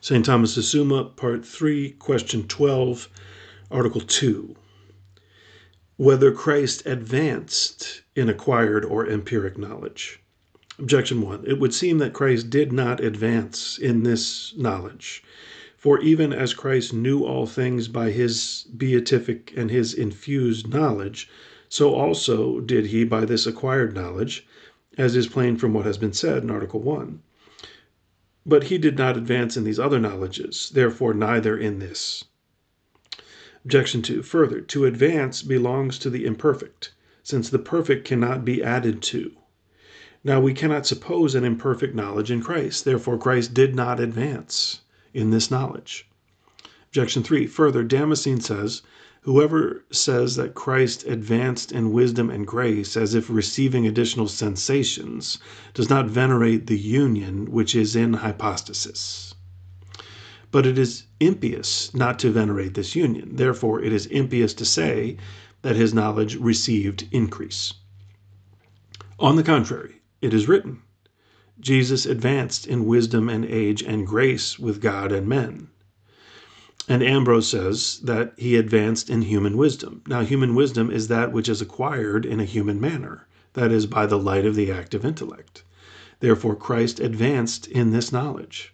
St. Thomas's Summa, Part 3, Question 12, Article 2. Whether Christ advanced in acquired or empiric knowledge. Objection 1. It would seem that Christ did not advance in this knowledge. For even as Christ knew all things by his beatific and his infused knowledge, so also did he by this acquired knowledge, as is plain from what has been said in Article 1. But he did not advance in these other knowledges, therefore neither in this. Objection 2. Further, to advance belongs to the imperfect, since the perfect cannot be added to. Now we cannot suppose an imperfect knowledge in Christ, therefore Christ did not advance in this knowledge. Objection 3. Further, Damascene says, Whoever says that Christ advanced in wisdom and grace as if receiving additional sensations does not venerate the union which is in hypostasis. But it is impious not to venerate this union. Therefore, it is impious to say that his knowledge received increase. On the contrary, it is written, Jesus advanced in wisdom and age and grace with God and men. And Ambrose says that he advanced in human wisdom. Now, human wisdom is that which is acquired in a human manner, that is, by the light of the active intellect. Therefore, Christ advanced in this knowledge.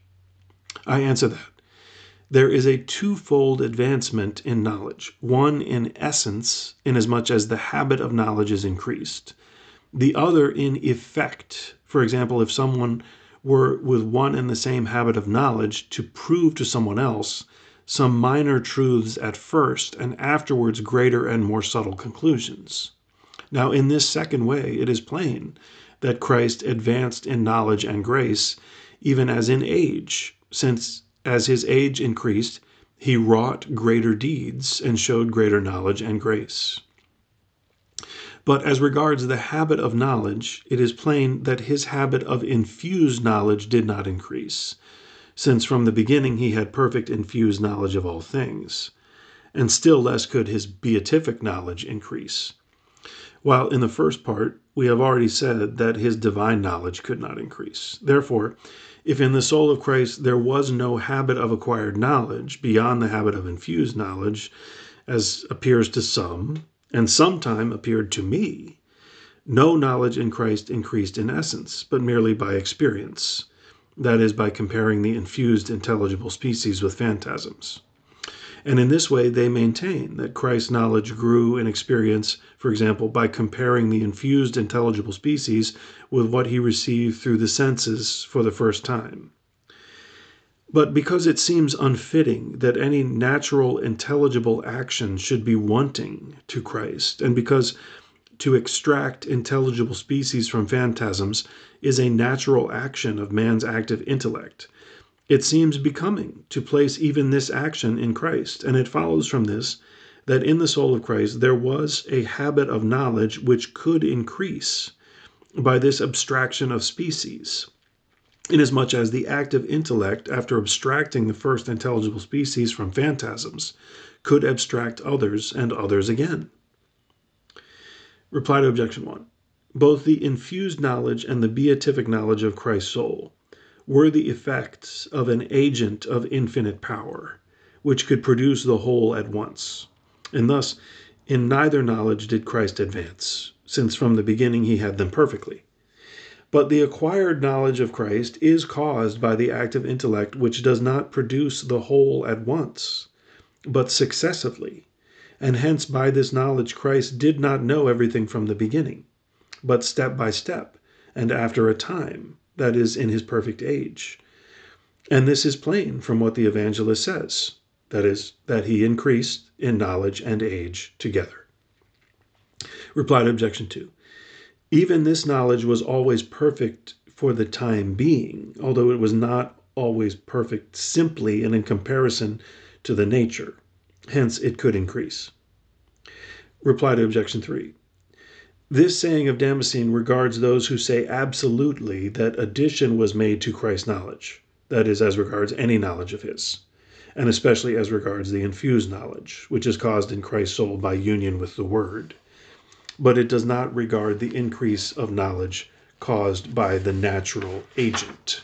I answer that. There is a twofold advancement in knowledge one in essence, inasmuch as the habit of knowledge is increased, the other in effect. For example, if someone were with one and the same habit of knowledge to prove to someone else some minor truths at first, and afterwards greater and more subtle conclusions. Now, in this second way, it is plain that Christ advanced in knowledge and grace, even as in age, since as his age increased, he wrought greater deeds and showed greater knowledge and grace. But as regards the habit of knowledge, it is plain that his habit of infused knowledge did not increase since from the beginning he had perfect infused knowledge of all things, and still less could his beatific knowledge increase. While in the first part we have already said that his divine knowledge could not increase. Therefore, if in the soul of Christ there was no habit of acquired knowledge beyond the habit of infused knowledge, as appears to some, and sometime appeared to me, no knowledge in Christ increased in essence, but merely by experience that is, by comparing the infused intelligible species with phantasms. And in this way, they maintain that Christ's knowledge grew in experience, for example, by comparing the infused intelligible species with what he received through the senses for the first time. But because it seems unfitting that any natural intelligible action should be wanting to Christ, and because to extract intelligible species from phantasms is a natural action of man's active intellect. It seems becoming to place even this action in Christ, and it follows from this that in the soul of Christ there was a habit of knowledge which could increase by this abstraction of species, inasmuch as the active intellect, after abstracting the first intelligible species from phantasms, could abstract others and others again. Reply to objection 1. Both the infused knowledge and the beatific knowledge of Christ's soul were the effects of an agent of infinite power, which could produce the whole at once. And thus, in neither knowledge did Christ advance, since from the beginning he had them perfectly. But the acquired knowledge of Christ is caused by the active intellect which does not produce the whole at once, but successively and hence by this knowledge Christ did not know everything from the beginning, but step by step, and after a time, that is, in his perfect age. And this is plain from what the evangelist says that is, that he increased in knowledge and age together. Reply to objection 2. Even this knowledge was always perfect for the time being, although it was not always perfect simply and in comparison to the nature. Hence, it could increase. Reply to objection 3. This saying of Damascene regards those who say absolutely that addition was made to Christ's knowledge, that is, as regards any knowledge of his, and especially as regards the infused knowledge, which is caused in Christ's soul by union with the Word. But it does not regard the increase of knowledge caused by the natural agent.